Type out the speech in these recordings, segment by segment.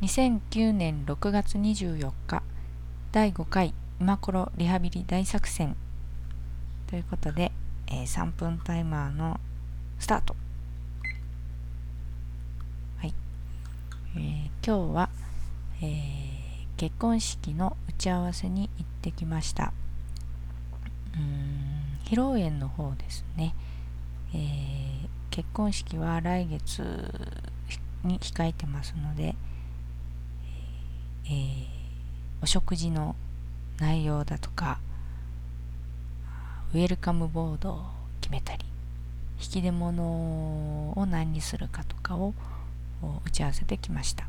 2009年6月24日第5回今頃リハビリ大作戦。ということで、えー、3分タイマーのスタート。はい、えー、今日は、えー、結婚式の打ち合わせに行ってきました。うん披露宴の方ですね、えー、結婚式は来月に控えてますので、えー、お食事の内容だとかウェルカムボードを決めたり引き出物を何にするかとかを打ち合わせてきました。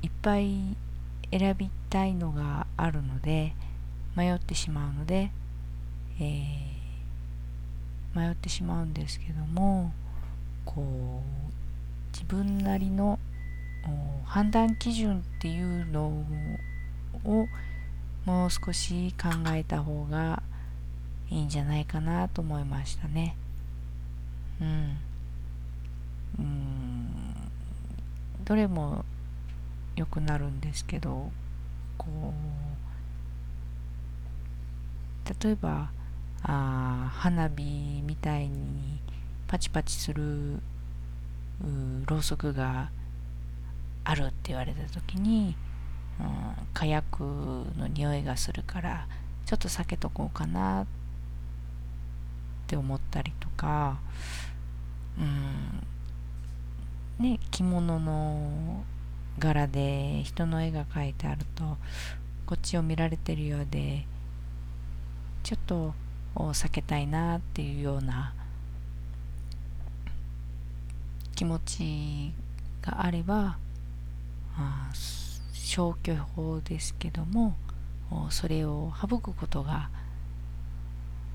いっぱい選びたいのがあるので迷ってしまうので、えー、迷ってしまうんですけどもこう自分なりの判断基準っていうのをもう少し考えた方がいいんじゃないかなと思いましたね。うん。うんどれも良くなるんですけどこう例えばあ花火みたいにパチパチするろうそくがあるって言われた時に、うん、火薬の匂いがするからちょっと避けとこうかなって思ったりとか、うんね、着物の柄で人の絵が描いてあるとこっちを見られてるようでちょっと避けたいなっていうような気持ちがあれば消去法ですけどもそれを省くことが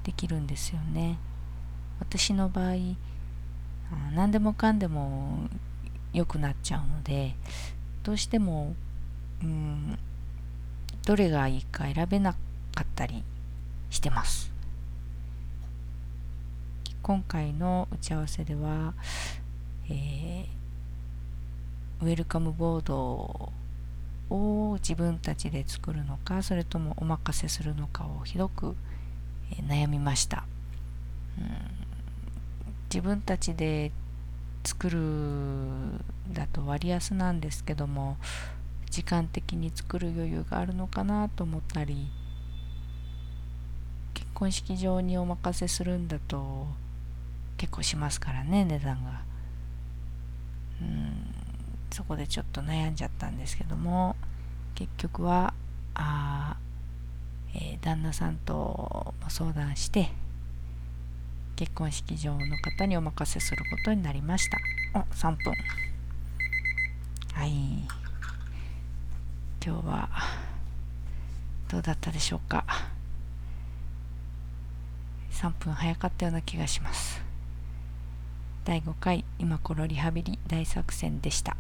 できるんですよね。私の場合何でもかんでも良くなっちゃうのでどうしてもうんどれがいいか選べなかったりしてます。今回の打ち合わせでは、えーウェルカムボードを自分たちで作るのかそれともお任せするのかをひどく、悩みました、うん、自分たちで作るだと割安なんですけども時間的に作る余裕があるのかなと思ったり結婚式場にお任せするんだと結構しますからね値段が。そこでちょっと悩んじゃったんですけども結局はあ、えー、旦那さんと相談して結婚式場の方にお任せすることになりました。お3分。はい。今日はどうだったでしょうか。3分早かったような気がします。第5回今頃リハビリ大作戦でした。